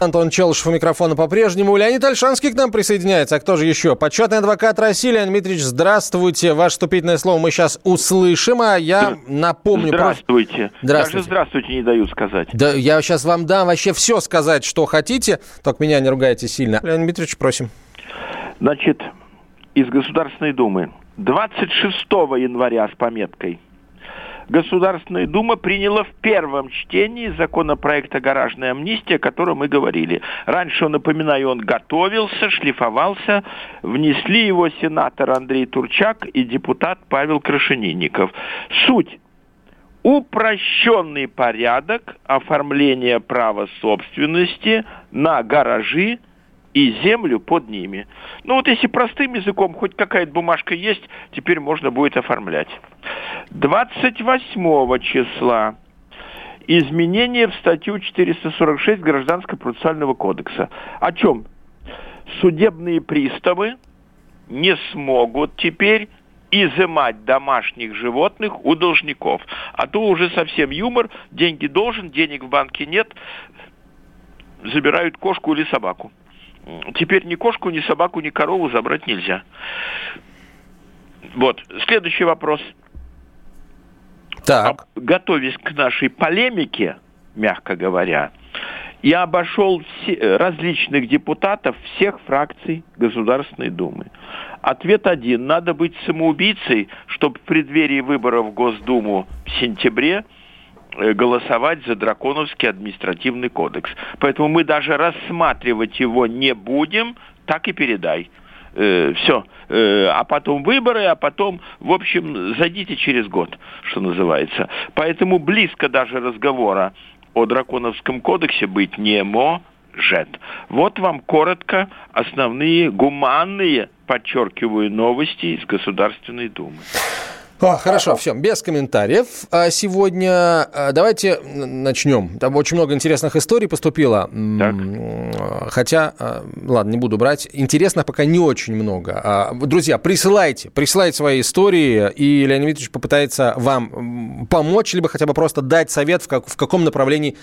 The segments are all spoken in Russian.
Антон Челышев у микрофона по-прежнему. Леонид Альшанский к нам присоединяется. А кто же еще? Почетный адвокат России Леонид Дмитриевич, здравствуйте. Ваше вступительное слово мы сейчас услышим, а я напомню... Здравствуйте. Здравствуйте. Даже здравствуйте не дают сказать. Да, я сейчас вам дам вообще все сказать, что хотите, только меня не ругайте сильно. Леонид Дмитриевич, просим. Значит, из Государственной Думы. 26 января с пометкой Государственная Дума приняла в первом чтении законопроекта «Гаражная амнистия», о котором мы говорили. Раньше, напоминаю, он готовился, шлифовался. Внесли его сенатор Андрей Турчак и депутат Павел Крашенинников. Суть упрощенный порядок оформления права собственности на гаражи и землю под ними. Ну вот если простым языком хоть какая-то бумажка есть, теперь можно будет оформлять. 28 числа изменения в статью 446 Гражданского процессуального кодекса. О чем? Судебные приставы не смогут теперь изымать домашних животных у должников. А то уже совсем юмор, деньги должен, денег в банке нет, забирают кошку или собаку. Теперь ни кошку, ни собаку, ни корову забрать нельзя. Вот. Следующий вопрос. Так. Готовясь к нашей полемике, мягко говоря, я обошел все, различных депутатов всех фракций Государственной Думы. Ответ один. Надо быть самоубийцей, чтобы в преддверии выборов в Госдуму в сентябре Э, голосовать за драконовский административный кодекс. Поэтому мы даже рассматривать его не будем, так и передай. Э, все. Э, а потом выборы, а потом, в общем, зайдите через год, что называется. Поэтому близко даже разговора о драконовском кодексе быть не может. Вот вам коротко основные гуманные, подчеркиваю, новости из Государственной Думы. О, хорошо, все, без комментариев. А сегодня а, давайте начнем. Там очень много интересных историй поступило. Так. Хотя, а, ладно, не буду брать. Интересных пока не очень много. Друзья, присылайте, присылайте свои истории, и Леонид Викторович попытается вам помочь, либо хотя бы просто дать совет, в, как, в каком направлении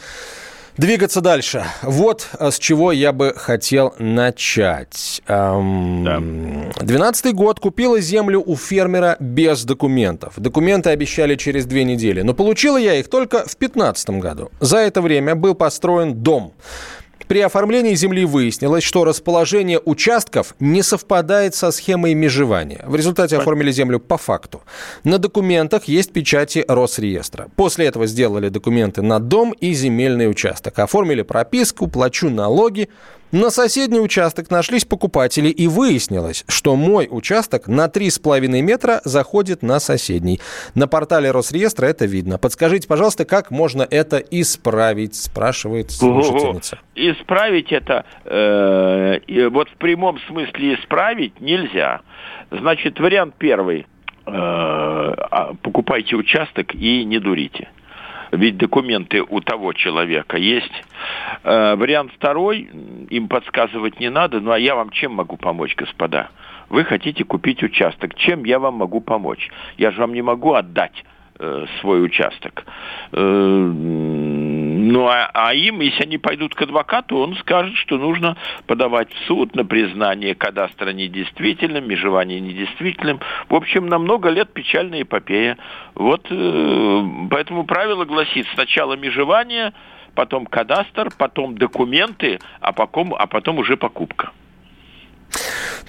Двигаться дальше. Вот э, с чего я бы хотел начать. Двенадцатый год купила землю у фермера без документов. Документы обещали через две недели, но получила я их только в пятнадцатом году. За это время был построен дом. При оформлении земли выяснилось, что расположение участков не совпадает со схемой межевания. В результате оформили землю по факту. На документах есть печати Росреестра. После этого сделали документы на дом и земельный участок. Оформили прописку, плачу налоги. На соседний участок нашлись покупатели и выяснилось, что мой участок на 3,5 метра заходит на соседний. На портале Росреестра это видно. Подскажите, пожалуйста, как можно это исправить, спрашивает слушательница. Исправить это, э, вот в прямом смысле исправить нельзя. Значит, вариант первый. Э, а, покупайте участок и не дурите ведь документы у того человека есть. Э, вариант второй, им подсказывать не надо, ну а я вам чем могу помочь, господа? Вы хотите купить участок, чем я вам могу помочь? Я же вам не могу отдать э, свой участок. Ну, а, а им, если они пойдут к адвокату, он скажет, что нужно подавать в суд на признание кадастра недействительным, межевание недействительным. В общем, на много лет печальная эпопея. Вот э, поэтому правило гласит сначала межевание, потом кадастр, потом документы, а потом, а потом уже покупка.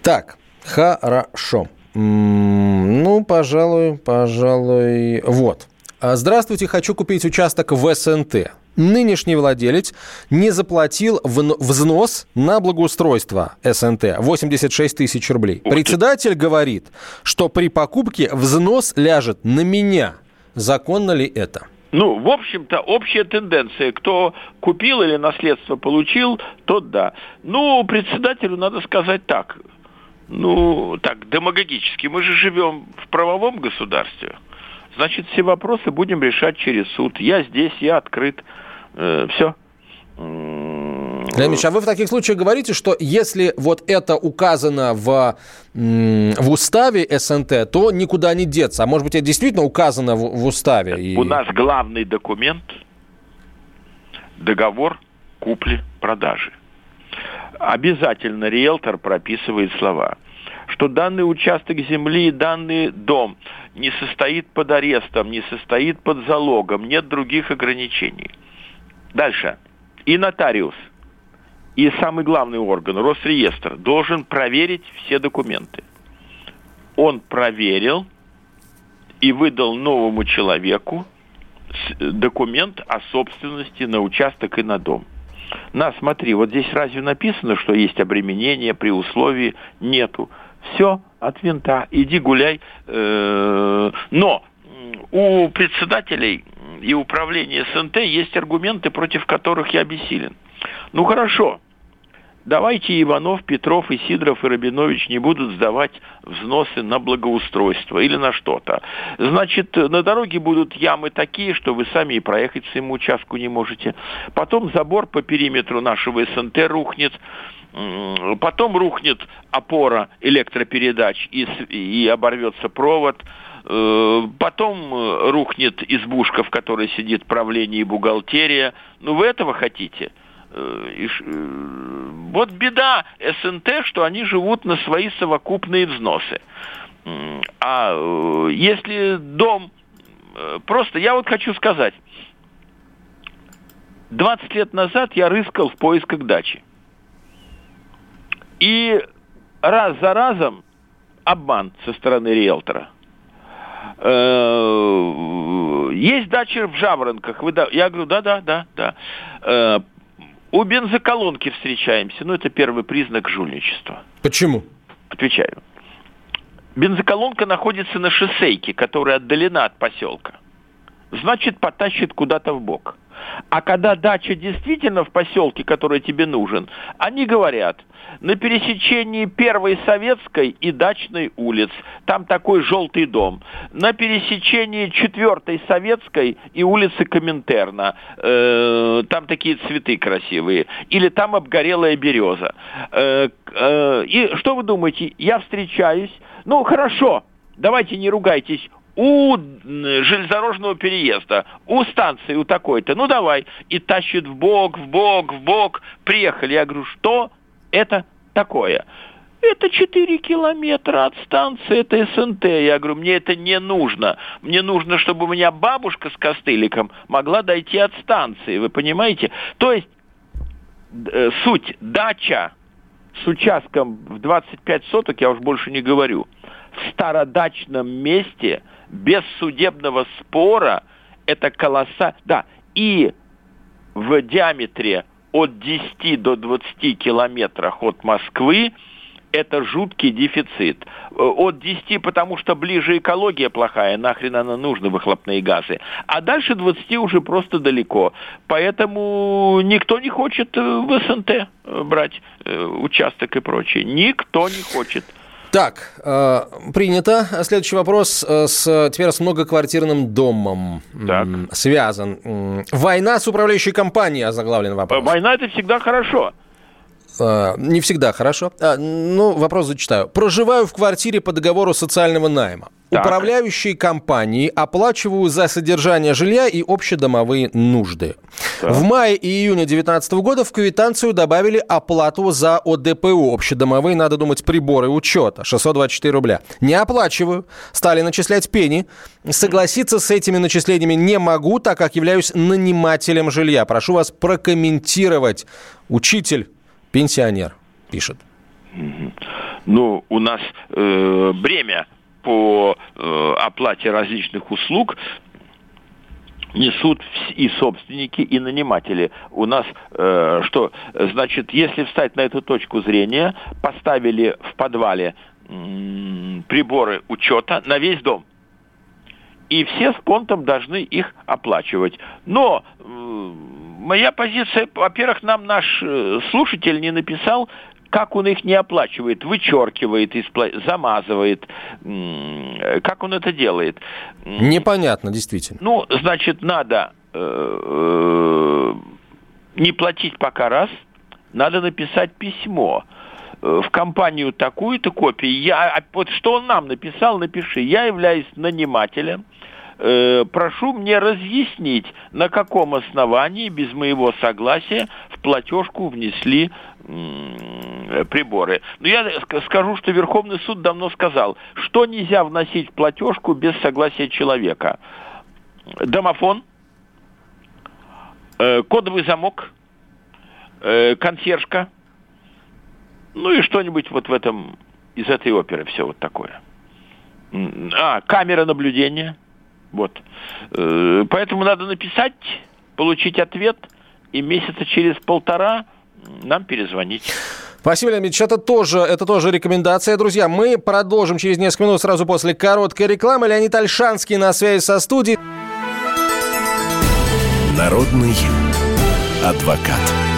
Так, хорошо. Ну, пожалуй, пожалуй, вот. А, здравствуйте, хочу купить участок в СНТ нынешний владелец не заплатил взнос на благоустройство СНТ 86 тысяч рублей. Председатель говорит, что при покупке взнос ляжет на меня. Законно ли это? Ну, в общем-то, общая тенденция. Кто купил или наследство получил, тот да. Ну, председателю надо сказать так. Ну, так, демагогически. Мы же живем в правовом государстве. Значит, все вопросы будем решать через суд. Я здесь, я открыт. Э, все. Леонид а вы в таких случаях говорите, что если вот это указано в, в уставе СНТ, то никуда не деться. А может быть, это действительно указано в, в уставе? И... У нас главный документ – договор купли-продажи. Обязательно риэлтор прописывает слова – что данный участок земли, данный дом не состоит под арестом, не состоит под залогом, нет других ограничений. Дальше. И нотариус – и самый главный орган, Росреестр, должен проверить все документы. Он проверил и выдал новому человеку документ о собственности на участок и на дом. На, смотри, вот здесь разве написано, что есть обременение при условии нету? Все, от винта, иди гуляй. Э, но у председателей и управления СНТ есть аргументы, против которых я бессилен. Ну хорошо, давайте Иванов, Петров, и Сидоров и Рабинович не будут сдавать взносы на благоустройство или на что-то. Значит, на дороге будут ямы такие, что вы сами и проехать своему участку не можете. Потом забор по периметру нашего СНТ рухнет. Потом рухнет опора электропередач и, и оборвется провод. Э, потом рухнет избушка, в которой сидит правление и бухгалтерия. Ну, вы этого хотите? Э, э, вот беда СНТ, что они живут на свои совокупные взносы. А э, если дом... Просто я вот хочу сказать. 20 лет назад я рыскал в поисках дачи. И раз за разом обман со стороны риэлтора. Есть дача в Жаворонках. Я говорю, да, да, да, да. У бензоколонки встречаемся. Ну, это первый признак жульничества. Почему? Отвечаю. Бензоколонка находится на шоссейке, которая отдалена от поселка. Значит, потащит куда-то в бок. А когда дача действительно в поселке, который тебе нужен, они говорят, на пересечении Первой Советской и Дачной улиц, там такой желтый дом, на пересечении Четвертой Советской и улицы Коминтерна, э, там такие цветы красивые, или там обгорелая береза. Э, э, и что вы думаете, я встречаюсь, ну хорошо, давайте не ругайтесь, у железнодорожного переезда, у станции, у такой-то, ну давай, и тащит в бок, в бок, в бок, приехали. Я говорю, что это такое? Это 4 километра от станции, это СНТ. Я говорю, мне это не нужно. Мне нужно, чтобы у меня бабушка с костыликом могла дойти от станции, вы понимаете? То есть э, суть дача с участком в 25 соток, я уж больше не говорю, в стародачном месте – без судебного спора это колосса... Да, и в диаметре от 10 до 20 километрах от Москвы это жуткий дефицит. От 10, потому что ближе экология плохая, нахрен она нужна, выхлопные газы. А дальше 20 уже просто далеко. Поэтому никто не хочет в СНТ брать э, участок и прочее. Никто не хочет. Так, э, принято. Следующий вопрос э, с, теперь с многоквартирным домом так. связан. Война с управляющей компанией озаглавлен вопрос. Война это всегда хорошо. Э, не всегда хорошо. А, ну, вопрос зачитаю. Проживаю в квартире по договору социального найма. Так. Управляющие компании оплачивают за содержание жилья и общедомовые нужды. Так. В мае и июне 2019 года в квитанцию добавили оплату за ОДПУ, общедомовые, надо думать, приборы учета, 624 рубля. Не оплачиваю. Стали начислять пени. Согласиться с этими начислениями не могу, так как являюсь нанимателем жилья. Прошу вас прокомментировать. Учитель, пенсионер, пишет. Ну, у нас э, бремя по э, оплате различных услуг несут и собственники, и наниматели. У нас э, что, значит, если встать на эту точку зрения, поставили в подвале м, приборы учета на весь дом. и все с понтом должны их оплачивать. Но моя позиция, во-первых, нам наш э, слушатель не написал, как он их не оплачивает, вычеркивает, замазывает, как он это делает. Непонятно, действительно. Ну, значит, надо э, э, не платить пока раз, надо написать письмо в компанию такую-то копию. Я, а вот что он нам написал, напиши. Я являюсь нанимателем, э, прошу мне разъяснить, на каком основании без моего согласия в платежку внесли э, приборы. Но я скажу, что Верховный суд давно сказал, что нельзя вносить в платежку без согласия человека. Домофон, э, кодовый замок, э, консьержка, ну и что-нибудь вот в этом, из этой оперы все вот такое. А, камера наблюдения – вот. Э, поэтому надо написать, получить ответ, и месяца через полтора нам перезвонить. Спасибо, Леонид это тоже, это тоже рекомендация. Друзья, мы продолжим через несколько минут сразу после короткой рекламы. Леонид Альшанский на связи со студией. Народный адвокат.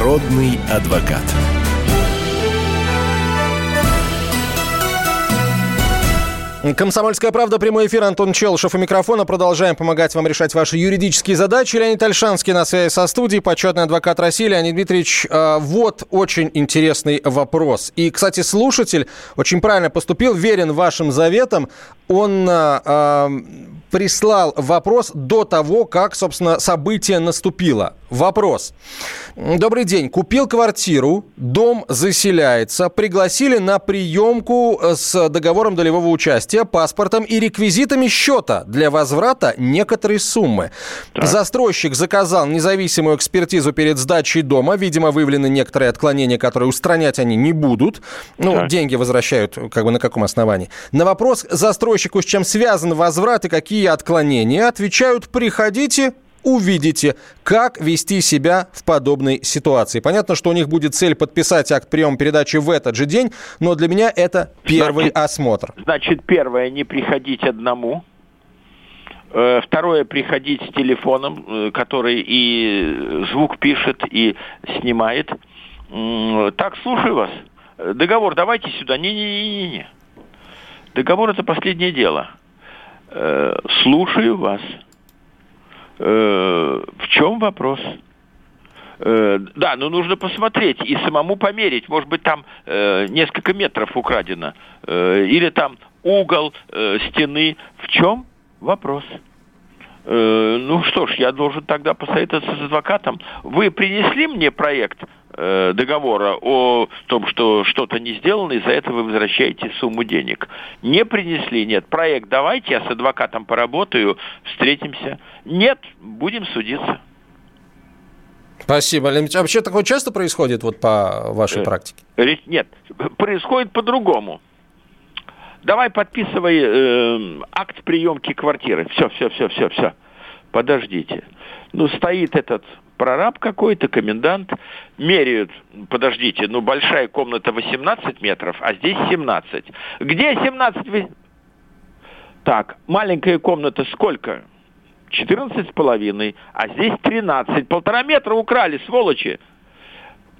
Народный адвокат. Комсомольская правда, прямой эфир, Антон Челшев у микрофона. Продолжаем помогать вам решать ваши юридические задачи. Леонид Альшанский на связи со студией, почетный адвокат России. Леонид Дмитриевич, э, вот очень интересный вопрос. И, кстати, слушатель очень правильно поступил, верен вашим заветам. Он э, э, прислал вопрос до того, как, собственно, событие наступило. Вопрос. Добрый день. Купил квартиру, дом заселяется, пригласили на приемку с договором долевого участия, паспортом и реквизитами счета для возврата некоторой суммы. Так. Застройщик заказал независимую экспертизу перед сдачей дома. Видимо, выявлены некоторые отклонения, которые устранять они не будут. Ну, так. деньги возвращают, как бы на каком основании. На вопрос застройщику, с чем связан возврат и какие отклонения, отвечают, приходите, увидите, как вести себя в подобной ситуации. Понятно, что у них будет цель подписать акт приема передачи в этот же день, но для меня это первый значит, осмотр. Значит, первое, не приходить одному. Э, второе, приходить с телефоном, э, который и звук пишет, и снимает. Так, слушаю вас. Договор давайте сюда. Не-не-не-не. Договор – это последнее дело. Э, слушаю вас. Э, в чем вопрос? Э, да, но нужно посмотреть и самому померить. Может быть, там э, несколько метров украдено. Или там угол стены. В чем вопрос? Ну что ж, я должен тогда посоветоваться с адвокатом. Вы принесли мне проект договора о том, что что-то не сделано, и за это вы возвращаете сумму денег. Не принесли, нет. Проект давайте, я с адвокатом поработаю, встретимся. Нет, будем судиться. Спасибо, Леонид. А вообще такое часто происходит вот по вашей э, практике? Нет, происходит по-другому. Давай подписывай э, акт приемки квартиры. Все, все, все, все, все. Подождите. Ну, стоит этот прораб какой-то, комендант, меряют, подождите, ну, большая комната 18 метров, а здесь 17. Где 17? Так, маленькая комната сколько? 14 с половиной, а здесь 13. Полтора метра украли, сволочи.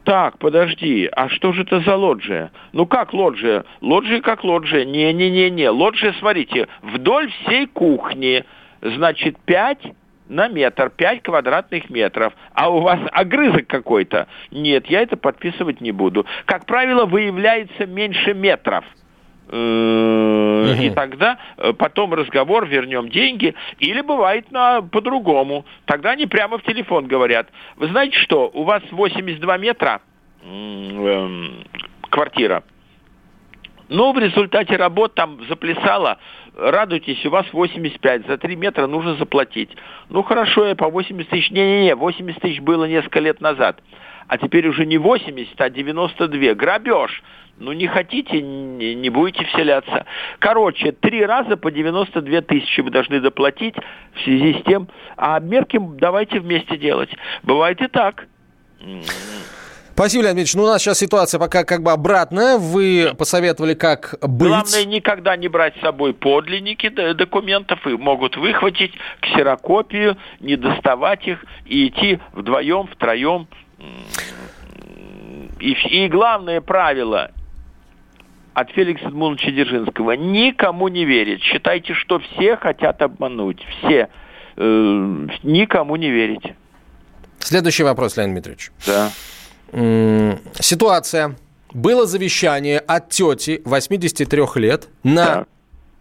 Так, подожди, а что же это за лоджия? Ну как лоджия? Лоджия как лоджия. Не-не-не-не. Лоджия, смотрите, вдоль всей кухни. Значит, 5 на метр, 5 квадратных метров. А у вас огрызок какой-то? Нет, я это подписывать не буду. Как правило, выявляется меньше метров. э, и тогда э, потом разговор, вернем деньги, или бывает на, по-другому. Тогда они прямо в телефон говорят, вы знаете что, у вас 82 метра э, квартира, но в результате работ там заплясало, радуйтесь, у вас 85, за 3 метра нужно заплатить. Ну хорошо, я по 80 тысяч, не-не-не, 80 тысяч было несколько лет назад, а теперь уже не 80, а 92, грабеж. Ну, не хотите, не, не будете вселяться. Короче, три раза по 92 тысячи вы должны доплатить в связи с тем, а обмерки давайте вместе делать. Бывает и так. Спасибо, Леонид Ильич. Ну, у нас сейчас ситуация пока как бы обратная. Вы посоветовали, как быть. Главное, никогда не брать с собой подлинники документов. И могут выхватить ксерокопию, не доставать их и идти вдвоем, втроем. И, и главное правило от Феликса Эдмундовича Дзержинского. Никому не верить. Считайте, что все хотят обмануть. Все. Э, никому не верите. Следующий вопрос, Леонид Дмитриевич. Да. Ситуация. Было завещание от тети 83 лет на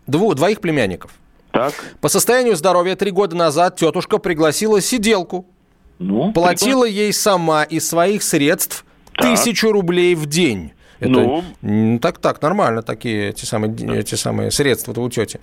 дву, двоих племянников. Так. По состоянию здоровья три года назад тетушка пригласила сиделку. Ну, Платила ей сама из своих средств тысячу рублей в день. Это, ну, так, так, нормально такие эти самые, эти самые средства у тети.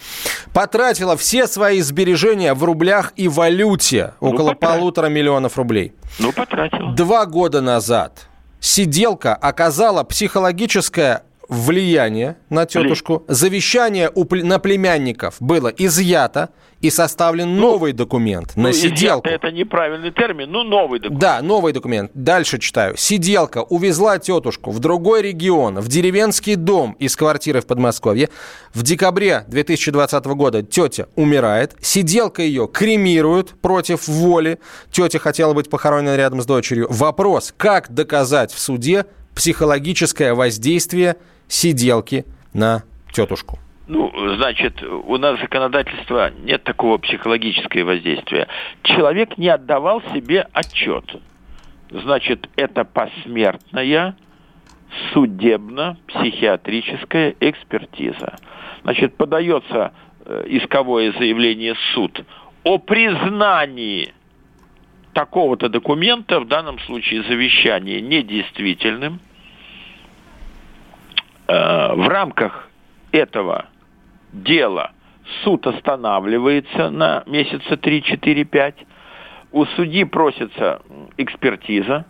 Потратила все свои сбережения в рублях и валюте, ну, около потратила. полутора миллионов рублей. Ну, потратила. Два года назад сиделка оказала психологическое влияние на тетушку. Завещание у, на племянников было изъято и составлен ну, новый документ ну, на сиделку. Это неправильный термин, ну новый документ. Да, новый документ. Дальше читаю. Сиделка увезла тетушку в другой регион, в деревенский дом из квартиры в Подмосковье. В декабре 2020 года тетя умирает. Сиделка ее кремируют против воли. Тетя хотела быть похоронена рядом с дочерью. Вопрос, как доказать в суде психологическое воздействие сиделки на тетушку? Ну, значит, у нас законодательства нет такого психологического воздействия. Человек не отдавал себе отчет. Значит, это посмертная судебно-психиатрическая экспертиза. Значит, подается э, исковое заявление в суд о признании такого-то документа, в данном случае завещания, недействительным. Э, в рамках этого дела суд останавливается на месяца 3-4-5. У судьи просится экспертиза.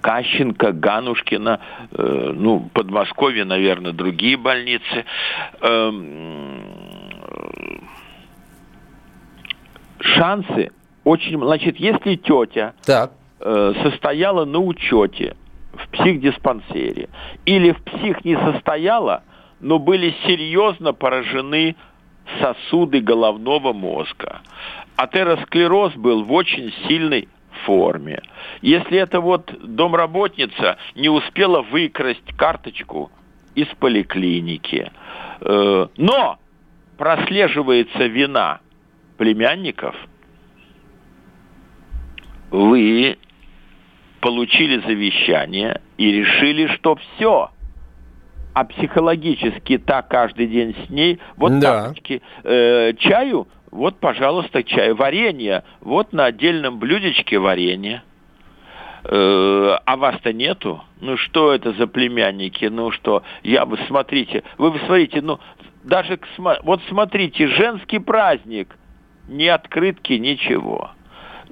Кащенко, Ганушкина, э, ну, Подмосковье, наверное, другие больницы. Э, шансы очень... Значит, если тетя так. Э, состояла на учете в психдиспансере или в псих не состояла, но были серьезно поражены сосуды головного мозга. Атеросклероз был в очень сильной форме. Если эта вот домработница не успела выкрасть карточку из поликлиники, э, но прослеживается вина племянников, вы получили завещание и решили, что все – а психологически так каждый день с ней. Вот да. тапочки э, чаю, вот, пожалуйста, чай. Варенье, вот на отдельном блюдечке варенье. Э, а вас-то нету? Ну что это за племянники? Ну что, я бы, смотрите, вы смотрите, ну, даже, вот смотрите, женский праздник, ни открытки, ничего.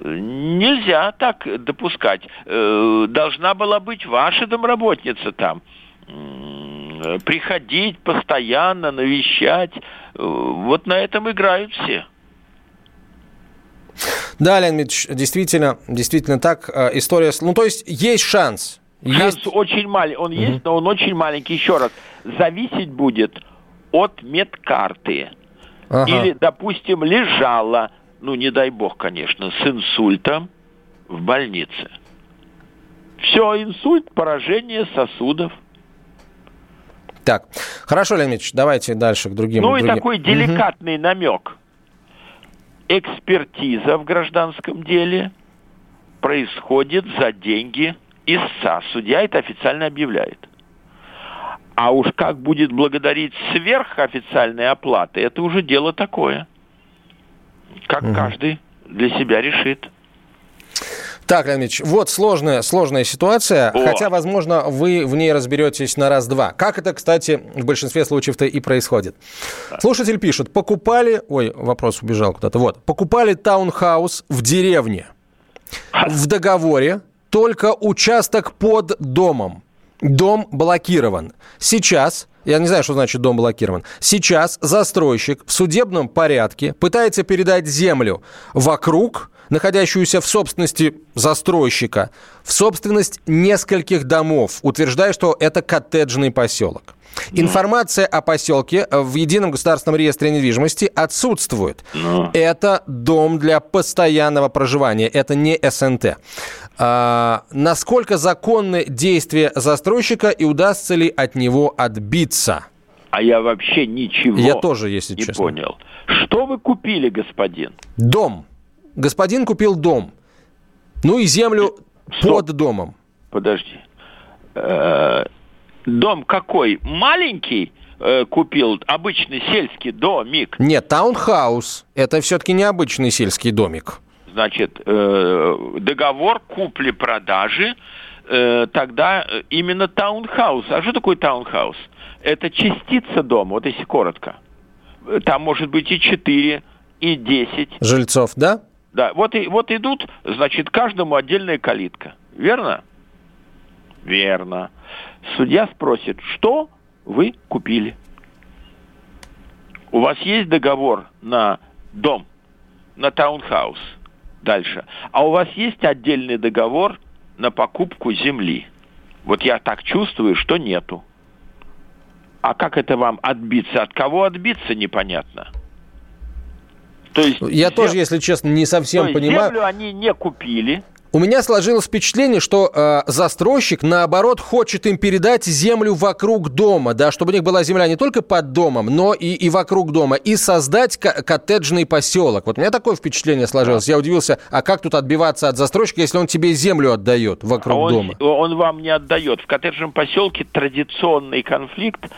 Нельзя так допускать. Э, должна была быть ваша домработница там приходить постоянно, навещать. Э, вот на этом играют все. Да, Леонид действительно, действительно так. Э, история... Ну, то есть есть шанс. Шанс есть... очень маленький. Он есть, но он очень маленький. Еще раз. Зависеть будет от медкарты. Ага. Или, допустим, лежала, ну, не дай бог, конечно, с инсультом в больнице. Все, инсульт, поражение сосудов. Так, хорошо, Леонид Ильич, давайте дальше к другим. Ну другим. и такой деликатный угу. намек. Экспертиза в гражданском деле происходит за деньги истца. Судья это официально объявляет. А уж как будет благодарить сверх официальной оплаты, это уже дело такое. Как угу. каждый для себя решит. Так, Леонид вот сложная, сложная ситуация, О. хотя, возможно, вы в ней разберетесь на раз-два. Как это, кстати, в большинстве случаев-то и происходит. Слушатель пишет, покупали... Ой, вопрос убежал куда-то. Вот. Покупали таунхаус в деревне. В договоре только участок под домом. Дом блокирован. Сейчас я не знаю, что значит дом блокирован. Сейчас застройщик в судебном порядке пытается передать землю вокруг находящуюся в собственности застройщика, в собственность нескольких домов, утверждая, что это коттеджный поселок. Информация о поселке в Едином государственном реестре недвижимости отсутствует. Но. Это дом для постоянного проживания, это не СНТ. А, насколько законны действия застройщика и удастся ли от него отбиться? А я вообще ничего я тоже, если не честно. понял. Что вы купили, господин? Дом господин купил дом, ну и землю Стоп. под домом. Подожди. Э, дом какой? Маленький? Э, купил обычный сельский домик. Нет, таунхаус. Это все-таки необычный сельский домик. Значит, э, договор купли-продажи, тогда именно таунхаус. А что такое таунхаус? Это частица дома, вот если коротко. Там может быть и 4, и 10. Жильцов, да? Да, вот, и, вот идут, значит, каждому отдельная калитка. Верно? Верно. Судья спросит, что вы купили? У вас есть договор на дом, на таунхаус? Дальше. А у вас есть отдельный договор на покупку земли? Вот я так чувствую, что нету. А как это вам отбиться? От кого отбиться, непонятно. То есть, Я зем... тоже, если честно, не совсем То понимаю. Землю они не купили. У меня сложилось впечатление, что э, застройщик, наоборот, хочет им передать землю вокруг дома, да, чтобы у них была земля не только под домом, но и, и вокруг дома, и создать коттеджный поселок. Вот у меня такое впечатление сложилось. Я удивился, а как тут отбиваться от застройщика, если он тебе землю отдает вокруг а он, дома? Он вам не отдает. В коттеджном поселке традиционный конфликт,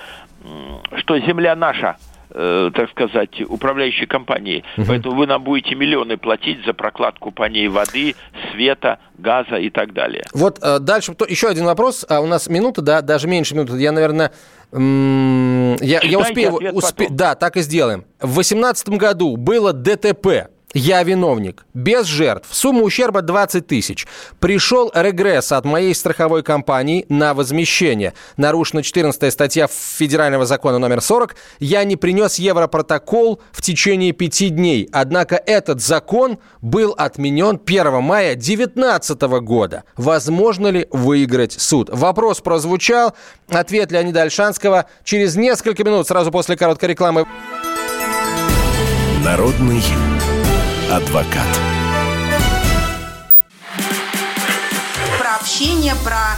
что земля наша – э, так сказать, управляющей компании. Угу. Поэтому вы нам будете миллионы платить за прокладку по ней воды, света, газа и так далее. Вот э, дальше то, еще один вопрос. А у нас минута, да, даже меньше минуты. Я, наверное, я, я успею... Успе... Да, так и сделаем. В 2018 году было ДТП я виновник. Без жертв. Сумма ущерба 20 тысяч. Пришел регресс от моей страховой компании на возмещение. Нарушена 14 статья Федерального закона номер 40. Я не принес европротокол в течение пяти дней. Однако этот закон был отменен 1 мая 2019 года. Возможно ли выиграть суд? Вопрос прозвучал. Ответ Леонида Альшанского через несколько минут, сразу после короткой рекламы. Народный адвокат. Про общение, про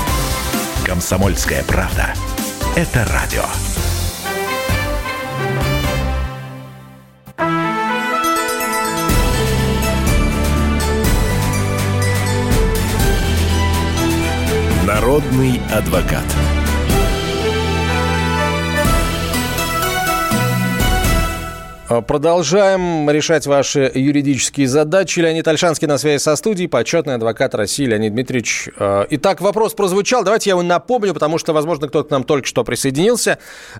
Комсомольская правда. Это радио. Народный адвокат. Продолжаем решать ваши юридические задачи. Леонид Альшанский на связи со студией, почетный адвокат России Леонид Дмитриевич. Э, итак, вопрос прозвучал. Давайте я его напомню, потому что, возможно, кто-то к нам только что присоединился.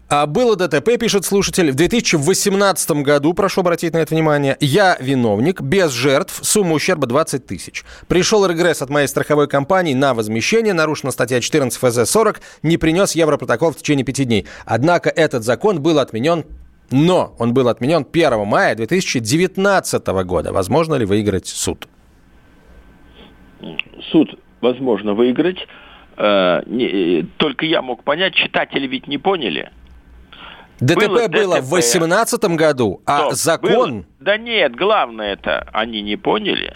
А, было ДТП, пишет слушатель. В 2018 году, прошу обратить на это внимание, я виновник, без жертв, сумма ущерба 20 тысяч. Пришел регресс от моей страховой компании на возмещение, нарушена статья 14 ФЗ-40, не принес Европротокол в течение пяти дней. Однако этот закон был отменен но он был отменен 1 мая 2019 года. Возможно ли выиграть суд? Суд возможно выиграть. Э, не, только я мог понять, читатели ведь не поняли. ДТП было, было ДТП. в 2018 году, а Стоп, закон... было- Да нет, главное это они не поняли.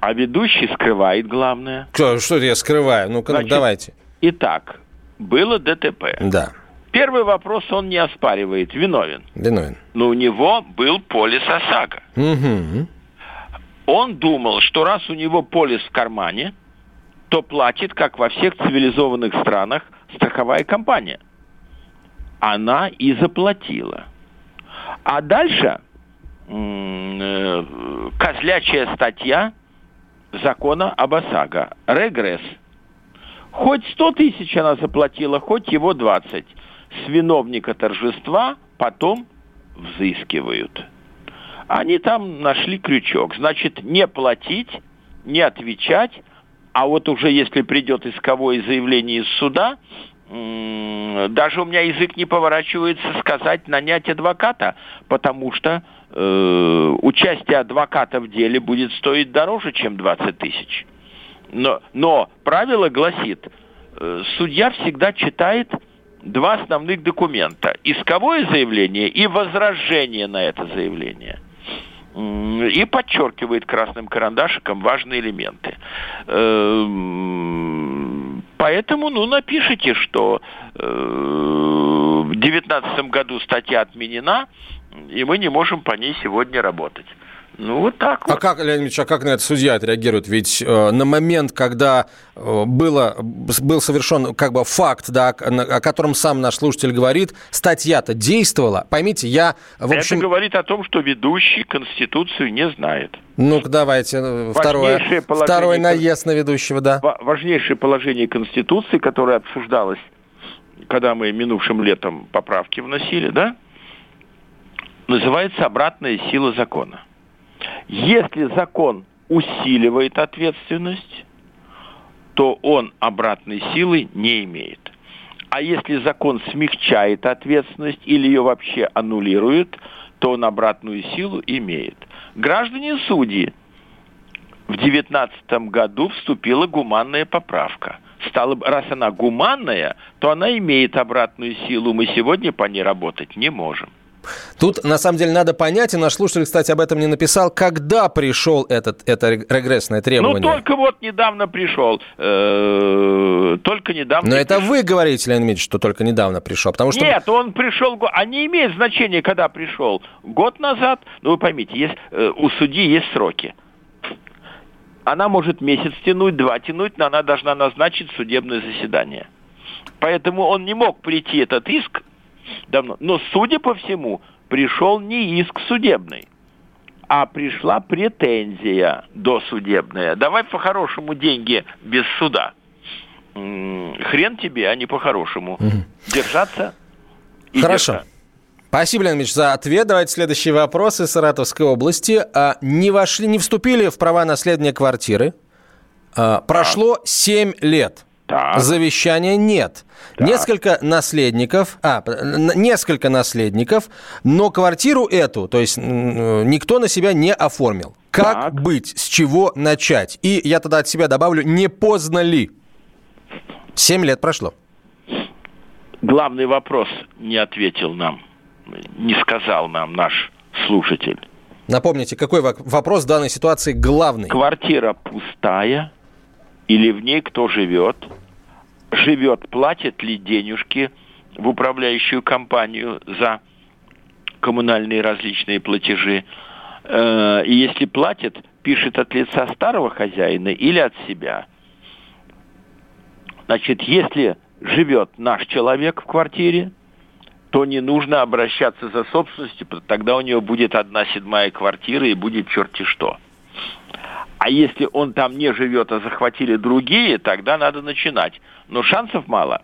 А ведущий скрывает главное. Что, что я скрываю? Ну-ка, ну, давайте. Итак, было ДТП. Да, Первый вопрос он не оспаривает, виновен. виновен. Но у него был полис ОСАГО. Мгм. Он думал, что раз у него полис в кармане, то платит, как во всех цивилизованных странах, страховая компания. Она и заплатила. А дальше э, козлячая статья закона об ОСАГО. Регресс. Хоть 100 тысяч она заплатила, хоть его 20. С виновника торжества потом взыскивают. Они там нашли крючок. Значит, не платить, не отвечать, а вот уже если придет исковое заявление из суда, даже у меня язык не поворачивается сказать нанять адвоката, потому что э, участие адвоката в деле будет стоить дороже, чем 20 тысяч. Но, но правило гласит, э, судья всегда читает два основных документа. Исковое заявление и возражение на это заявление. И подчеркивает красным карандашиком важные элементы. Эм, Поэтому, ну, напишите, что э, в 2019 году статья отменена, и мы не можем по ней сегодня работать. Ну, вот так А вот. как, Леонид Ильич, а как на это судья отреагирует? Ведь э, на момент, когда э, было, был совершен как бы факт, да, о о котором сам наш слушатель говорит, статья-то действовала. Поймите, я, в общем... Это говорит о том, что ведущий Конституцию не знает. Ну-ка, давайте, э, второе. Второй наезд на ведущего, да. Ва- Важнейшее положение Конституции, которое обсуждалось, когда мы минувшим летом поправки вносили, да, называется обратная сила закона. Если закон усиливает ответственность, то он обратной силы не имеет. А если закон смягчает ответственность или ее вообще аннулирует, то он обратную силу имеет. Граждане судьи, в 2019 году вступила гуманная поправка. Стало, раз она гуманная, то она имеет обратную силу. Мы сегодня по ней работать не можем. Тут, на самом деле, надо понять, и наш слушатель, кстати, об этом не написал, когда пришел этот, это регрессное требование. Ну, только вот недавно пришел. только недавно. Но это пришел. вы говорите, Леонид Ильич, что только недавно пришел, потому что... Нет, он пришел, а не имеет значения, когда пришел. Год назад, ну вы поймите, есть, э, у судьи есть сроки. Она может месяц тянуть, два тянуть, но она должна назначить судебное заседание. Поэтому он не мог прийти этот иск давно. Но, судя по всему, пришел не иск судебный, а пришла претензия досудебная. Давай по-хорошему деньги без суда. Хрен тебе, а не по-хорошему. Держаться и Хорошо. держать. Спасибо, Леонид Ильич, за ответ. Давайте следующий вопрос из Саратовской области. А, Не вошли, не вступили в права наследия квартиры. А, Прошло 7 лет. Так. Завещания нет. Несколько наследников, а, несколько наследников, но квартиру эту, то есть м, никто на себя не оформил. Как Так. быть? С чего начать? И я тогда от себя добавлю, не поздно ли? 7 лет прошло. Главный вопрос не ответил нам, не сказал нам наш слушатель. Напомните, какой во- вопрос в данной ситуации главный? Квартира пустая или в ней кто живет? Живет, платит ли денежки в управляющую компанию за коммунальные различные платежи? Э, И если платит, пишет от лица старого хозяина или от себя? Значит, если живет наш человек в квартире, то не нужно обращаться за собственностью, тогда у него будет одна седьмая квартира и будет черти что. А если он там не живет, а захватили другие, тогда надо начинать. Но шансов мало.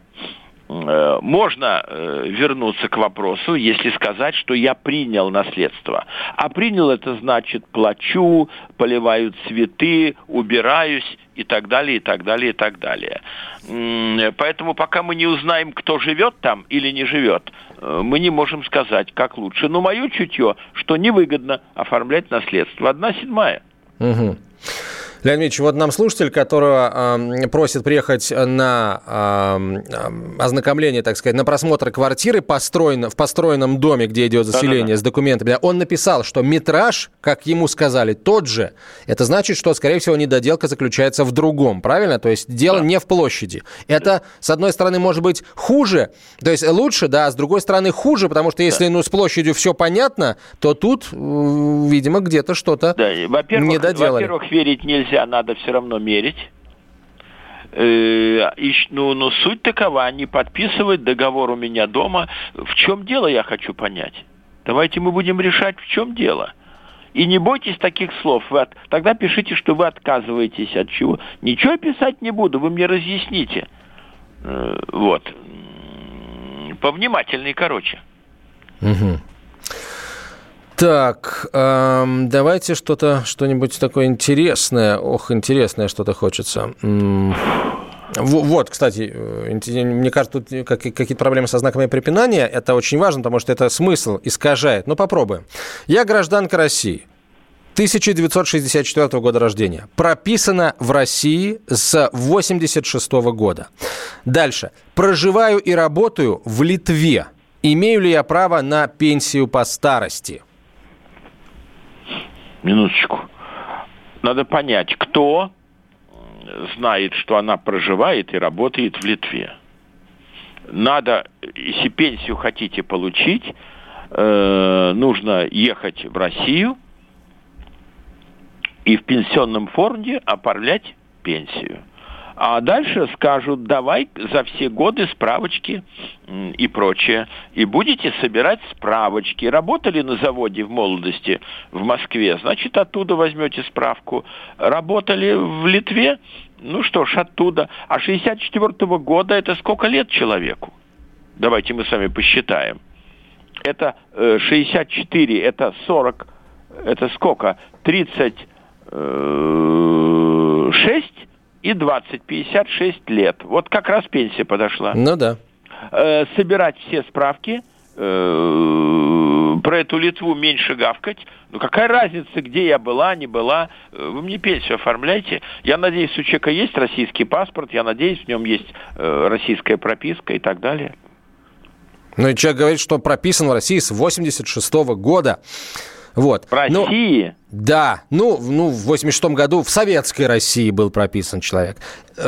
Э, Можно э, вернуться к вопросу, если сказать, что я принял наследство. А принял это значит плачу, поливаю цветы, убираюсь и так далее, и так далее, и так далее. М, Поэтому пока мы не узнаем, кто живет там или не живет, э, мы не можем сказать, как лучше. Но мое чутье, что невыгодно оформлять наследство. Одна седьмая. Mm-hmm. Леонид Ильич, вот нам слушатель, которого э, просит приехать на э, ознакомление, так сказать, на просмотр квартиры построен, в построенном доме, где идет заселение Да-да-да. с документами, он написал, что метраж, как ему сказали, тот же. Это значит, что, скорее всего, недоделка заключается в другом, правильно? То есть дело да. не в площади. Это, с одной стороны, может быть хуже, то есть лучше, да, а с другой стороны хуже, потому что если, да. ну, с площадью все понятно, то тут, видимо, где-то что-то да. во-первых, не доделали. Во-первых, верить нельзя нельзя, надо все равно мерить. Э, и, ну, но суть такова, не подписывать договор у меня дома. В чем дело, я хочу понять. Давайте мы будем решать, в чем дело. И не бойтесь таких слов. Вы от... Тогда пишите, что вы отказываетесь от чего. Ничего писать не буду, вы мне разъясните. Э, вот. Повнимательней, короче. Угу. Так, эм, давайте что-то, что-нибудь такое интересное. Ох, интересное что-то хочется. Вот, кстати, э, мне кажется, тут какие-то проблемы со знаками препинания. Это очень важно, потому что это смысл искажает. Но попробуем. Я гражданка России. 1964 года рождения. Прописана в России с 86 года. Дальше. Проживаю и работаю в Литве. Имею ли я право на пенсию по старости? Минуточку. Надо понять, кто знает, что она проживает и работает в Литве. Надо, если пенсию хотите получить, э, нужно ехать в Россию и в пенсионном фонде оформлять пенсию. А дальше скажут, давай за все годы справочки и прочее. И будете собирать справочки. Работали на заводе в молодости в Москве, значит, оттуда возьмете справку. Работали в Литве, ну что ж, оттуда. А 64 -го года это сколько лет человеку? Давайте мы с вами посчитаем. Это 64, э, это 40, это сколько? 36 и 20, 56 лет. Вот как раз пенсия подошла. Ну да. Э, собирать все справки, э, про эту Литву меньше гавкать. Ну какая разница, где я была, не была. Э, вы мне пенсию оформляйте. Я надеюсь, у человека есть российский паспорт, я надеюсь, в нем есть э, российская прописка и так далее. Ну и человек говорит, что прописан в России с 86 -го года. Вот. В России? Ну, да. Ну, ну, в 86 году в советской России был прописан человек.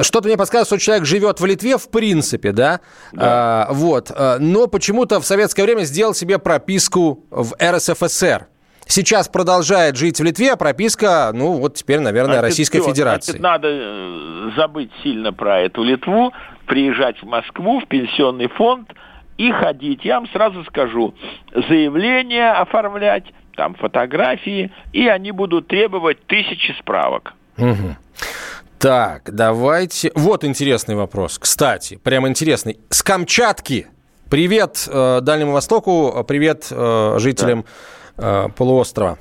Что-то мне подсказывает, что человек живет в Литве, в принципе, да? да. А, вот. А, но почему-то в советское время сделал себе прописку в РСФСР. Сейчас продолжает жить в Литве, а прописка, ну, вот теперь, наверное, значит, Российской все, Федерации. Значит, надо э, забыть сильно про эту Литву, приезжать в Москву, в пенсионный фонд и ходить. Я вам сразу скажу, заявление оформлять, там фотографии, и они будут требовать тысячи справок. Угу. Так, давайте... Вот интересный вопрос. Кстати, прямо интересный. С Камчатки. Привет э, Дальнему Востоку, привет э, жителям да. э, полуострова.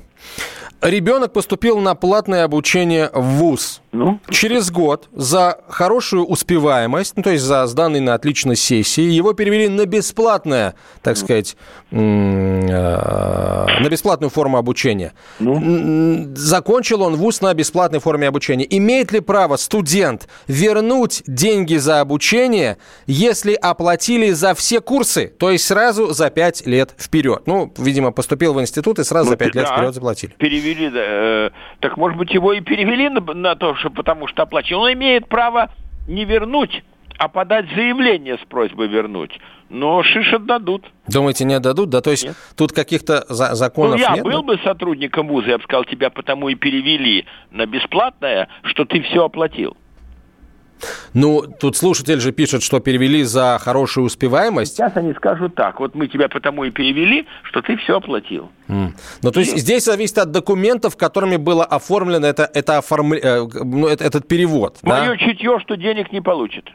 Ребенок поступил на платное обучение в ВУЗ. Ну? Через год за хорошую успеваемость, ну, то есть за сданные на отличной сессии, его перевели на бесплатное, так сказать, э, на бесплатную форму обучения. Ну? Закончил он ВУЗ на бесплатной форме обучения. Имеет ли право студент вернуть деньги за обучение, если оплатили за все курсы, то есть сразу за 5 лет вперед? Ну, видимо, поступил в институт и сразу ну, за 5 да, лет вперед заплатили. Перевели, э, так может быть его и перевели на, на то, что потому что оплачивал. Он имеет право не вернуть, а подать заявление с просьбой вернуть. Но шиш отдадут. Думаете, не отдадут? Да, то есть нет. тут каких-то за законов ну, я нет? был да? бы сотрудником вуза, я бы сказал, тебя потому и перевели на бесплатное, что ты все оплатил. Ну, тут слушатель же пишет, что перевели за хорошую успеваемость. Сейчас они скажут так, вот мы тебя потому и перевели, что ты все оплатил. Mm. Ну, то есть здесь зависит от документов, которыми было оформлено это, это оформ... Э, ну, этот перевод. Мое да? чутье, что денег не получит.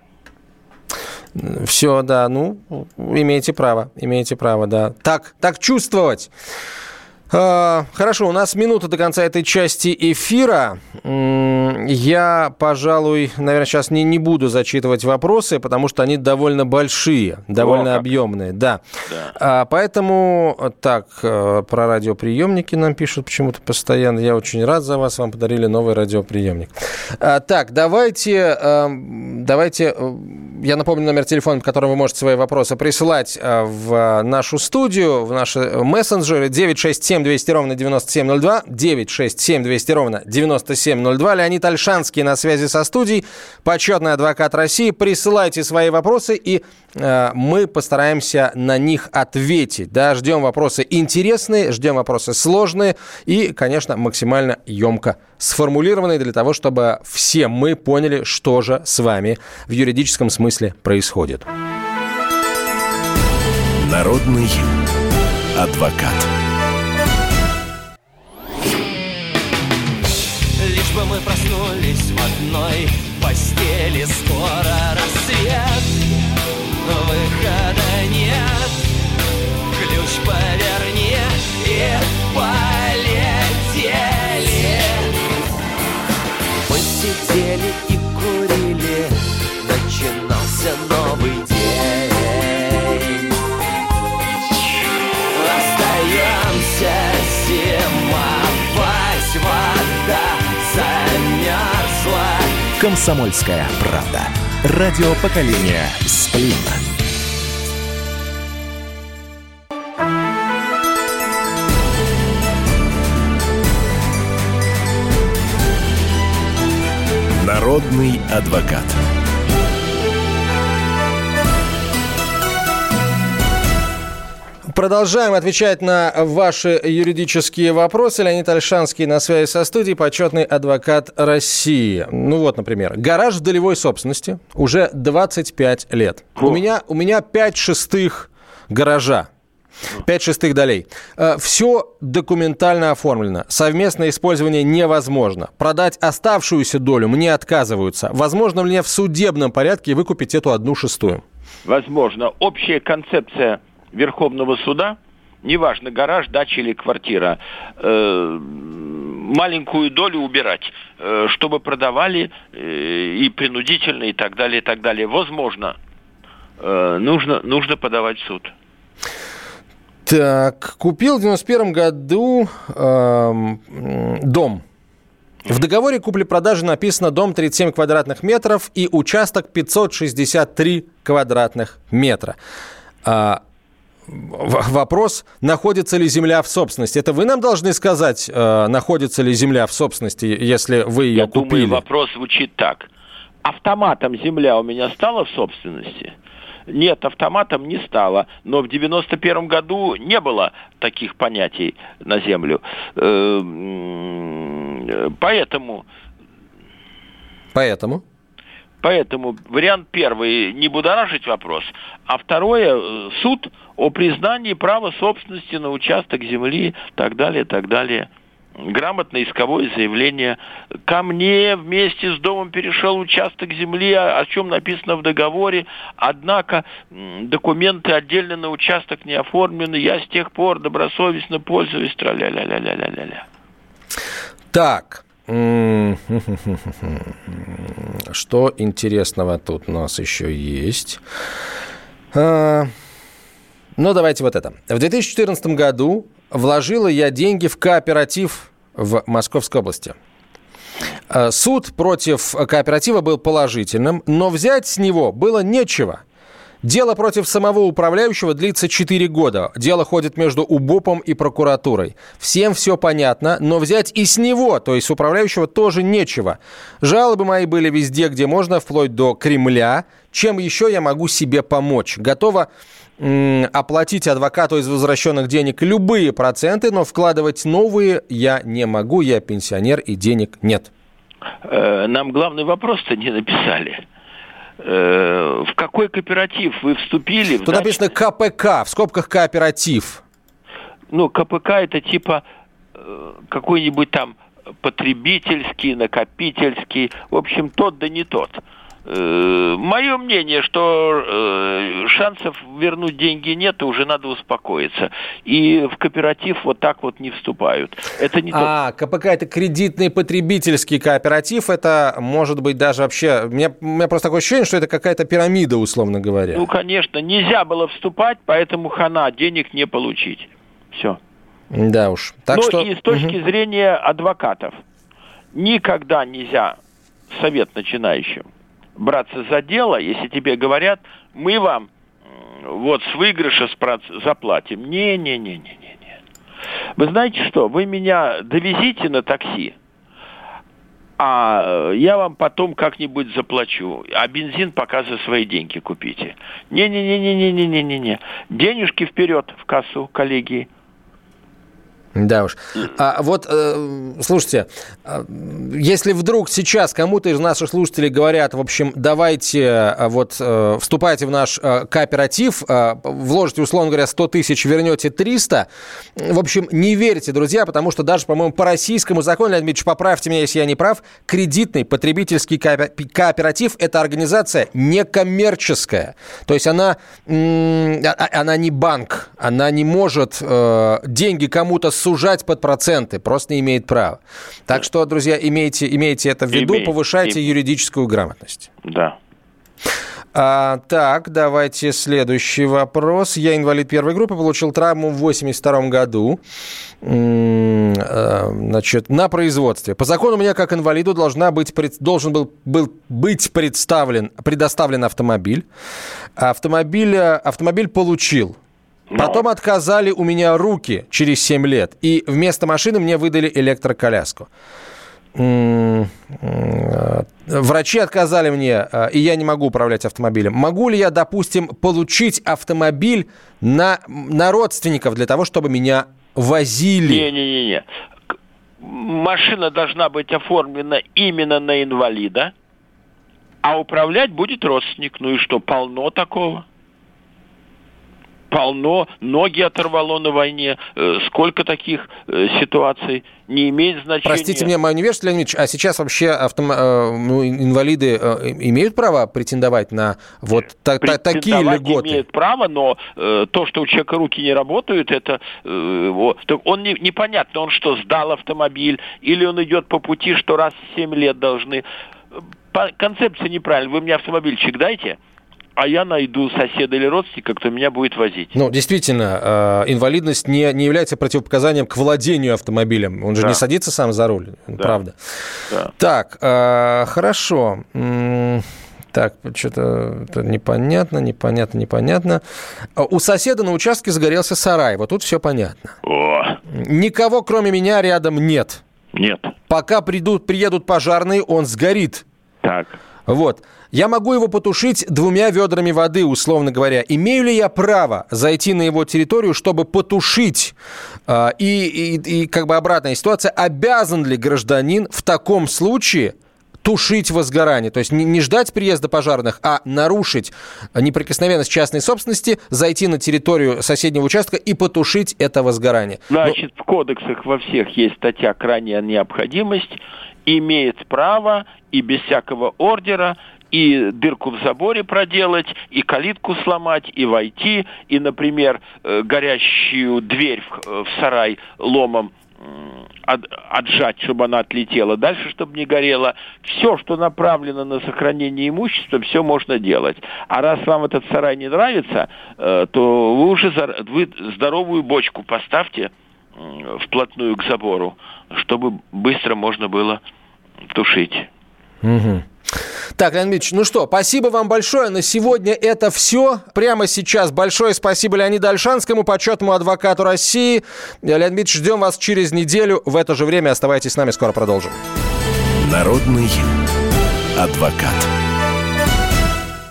Все, да, ну, имеете право, имеете право, да. Так, так чувствовать. А, Хорошо, у нас минута до конца этой части эфира. Я, пожалуй, наверное, сейчас не, не буду зачитывать вопросы, потому что они довольно большие, довольно как. объемные, да. Да. А, Поэтому, так, э, про радиоприемники нам пишут почему-то постоянно. Я очень рад за вас, вам подарили новый радиоприемник. А, Так, давайте, э, давайте, э, я напомню номер телефона, по которому вы можете свои вопросы присылать э, в нашу студию, в наши мессенджеры 967 200 ровно 9702, 967 200 ровно 9702. Леонид Альшанский на связи со студией, почетный адвокат России. Присылайте свои вопросы, и э, мы постараемся на них ответить. Да, ждем вопросы интересные, ждем вопросы сложные и, конечно, максимально емко сформулированные для того, чтобы все мы поняли, что же с вами в юридическом смысле происходит. Народный адвокат. Мы проснулись в одной постели. Скоро рассвет, Комсомольская правда. Радио поколения Сплин. Народный адвокат. Продолжаем отвечать на ваши юридические вопросы. Леонид Альшанский на связи со студией, почетный адвокат России. Ну вот, например, гараж в долевой собственности уже 25 лет. У меня, у меня 5 шестых гаража. Пять шестых долей. Все документально оформлено. Совместное использование невозможно. Продать оставшуюся долю мне отказываются. Возможно ли мне в судебном порядке выкупить эту одну шестую? Возможно. Общая концепция Верховного суда, неважно, гараж, дача или квартира, э, маленькую долю убирать, э, чтобы продавали э, и принудительно, и так далее, и так далее. Возможно, э, нужно, нужно подавать в суд. Так, купил в 91 году м, дом. В договоре купли-продажи написано дом 37 квадратных метров и участок 563 квадратных метра. А, вопрос, находится ли земля в собственности. Это вы нам должны сказать, э, находится ли земля в собственности, если вы ее Я купили? думаю, вопрос звучит так. Автоматом земля у меня стала в собственности? Нет, автоматом не стало. Но в 91 году не было таких понятий на землю. Э, Поэтому Поэтому? Поэтому вариант первый не будоражить вопрос, а второе суд о признании права собственности на участок земли, так далее, так далее. Грамотное исковое заявление. Ко мне вместе с домом перешел участок земли, о чем написано в договоре. Однако документы отдельно на участок не оформлены. Я с тех пор добросовестно пользуюсь. Тра-ля-ля-ля-ля-ля-ля. Так. Что интересного тут у нас еще есть? Ну, давайте вот это. В 2014 году вложила я деньги в кооператив в Московской области. А, Суд против кооператива был положительным, но взять с него было нечего. Дело против самого управляющего длится 4 года. Дело ходит между УБОПом и прокуратурой. Всем все понятно, но взять и с него, то есть управляющего, тоже нечего. Жалобы мои были везде, где можно, вплоть до Кремля. Чем еще я могу себе помочь? Готова оплатить адвокату из возвращенных денег любые проценты, но вкладывать новые я не могу. Я пенсионер и денег нет. Э, Нам главный вопрос-то не написали. Э, В какой кооператив вы вступили? Тут написано КПК, в скобках кооператив. ну, КПК это типа э, какой-нибудь там потребительский, накопительский, в общем, тот да не тот. Э, мое мнение, что э, шансов вернуть деньги нет, и уже надо успокоиться. И в кооператив вот так вот не вступают. Это не а, то... КПК это кредитный потребительский кооператив, это может быть даже вообще... У меня, у меня просто такое ощущение, что это какая-то пирамида, условно говоря. Ну, конечно, нельзя было вступать, поэтому хана, денег не получить. Все. Да уж. Так ну что... и с точки угу. зрения адвокатов, никогда нельзя совет начинающим браться за дело, если тебе говорят, мы вам вот с выигрыша заплатим. Не-не-не-не-не. Вы знаете что, вы меня довезите на такси, а я вам потом как-нибудь заплачу, а бензин пока за свои деньги купите. Не-не-не-не-не-не-не-не. Денежки вперед в кассу, коллеги. Да уж. А вот, э, слушайте, а, если вдруг сейчас кому-то из наших слушателей говорят, в общем, давайте э, вот э, вступайте в наш э, кооператив, э, вложите, условно говоря, 100 тысяч, вернете 300, в общем, не верьте, друзья, потому что даже, по-моему, по российскому закону, Леонид Ильич, поправьте меня, если я не прав, кредитный потребительский кооператив – это организация некоммерческая. То есть она, а, она не банк, она не может э, деньги кому-то сужать под проценты, просто не имеет права. Так что, друзья, имейте, имейте это в виду, Имей, повышайте имей. юридическую грамотность. Да. А, так, давайте следующий вопрос. Я инвалид первой группы, получил травму в 82 году. А, значит, на производстве. По закону меня как инвалиду должна быть, должен был, был быть представлен, предоставлен автомобиль. Автомобиль, автомобиль получил. Но. Потом отказали у меня руки через 7 лет. И вместо машины мне выдали электроколяску. Врачи отказали мне, э, и я не могу управлять автомобилем. Могу ли я, допустим, получить автомобиль на, на родственников для того, чтобы меня возили? Не-не-не. Машина должна быть оформлена именно на инвалида, а управлять будет родственник. Ну и что, полно такого? Полно, ноги оторвало на войне. Э, сколько таких э, ситуаций не имеет значения. Простите меня, мое невежество, Леонид Ильич, а сейчас вообще автом... Э, ну, инвалиды имеют право претендовать на вот та, та, такие льготы? имеют право, но э, то, что у человека руки не работают, это э, вот, он не, непонятно, он что, сдал автомобиль, или он идет по пути, что раз в 7 лет должны... По, концепция неправильная. Вы мне автомобильчик дайте, а я найду соседа или родственника, кто меня будет возить. Ну, действительно, э, инвалидность не, не является противопоказанием к владению автомобилем. Он же да. не садится сам за руль, да. правда. Да. Так, э, хорошо. Так, что-то непонятно, непонятно, непонятно. У соседа на участке загорелся сарай. Вот тут все понятно. О. Никого, кроме меня, рядом нет. Нет. Пока придут, приедут пожарные, он сгорит. Так. Вот. Я могу его потушить двумя ведрами воды, условно говоря. Имею ли я право зайти на его территорию, чтобы потушить? Э, и, и, и как бы обратная ситуация. Обязан ли гражданин в таком случае тушить возгорание. То есть не, не ждать приезда пожарных, а нарушить неприкосновенность частной собственности, зайти на территорию соседнего участка и потушить это возгорание. Значит, Но... в кодексах во всех есть статья «Крайняя необходимость», имеет право и без всякого ордера и дырку в заборе проделать, и калитку сломать, и войти, и, например, э, горящую дверь в, в сарай ломом от, отжать, чтобы она отлетела, дальше, чтобы не горело. Все, что направлено на сохранение имущества, все можно делать. А раз вам этот сарай не нравится, э, то вы уже здоровую бочку поставьте вплотную к забору, чтобы быстро можно было тушить. Угу. Так, Леонид Ильич, ну что, спасибо вам большое. На сегодня это все. Прямо сейчас большое спасибо Леониду Альшанскому, почетному адвокату России. Леонид Ильич, ждем вас через неделю. В это же время оставайтесь с нами, скоро продолжим. Народный адвокат.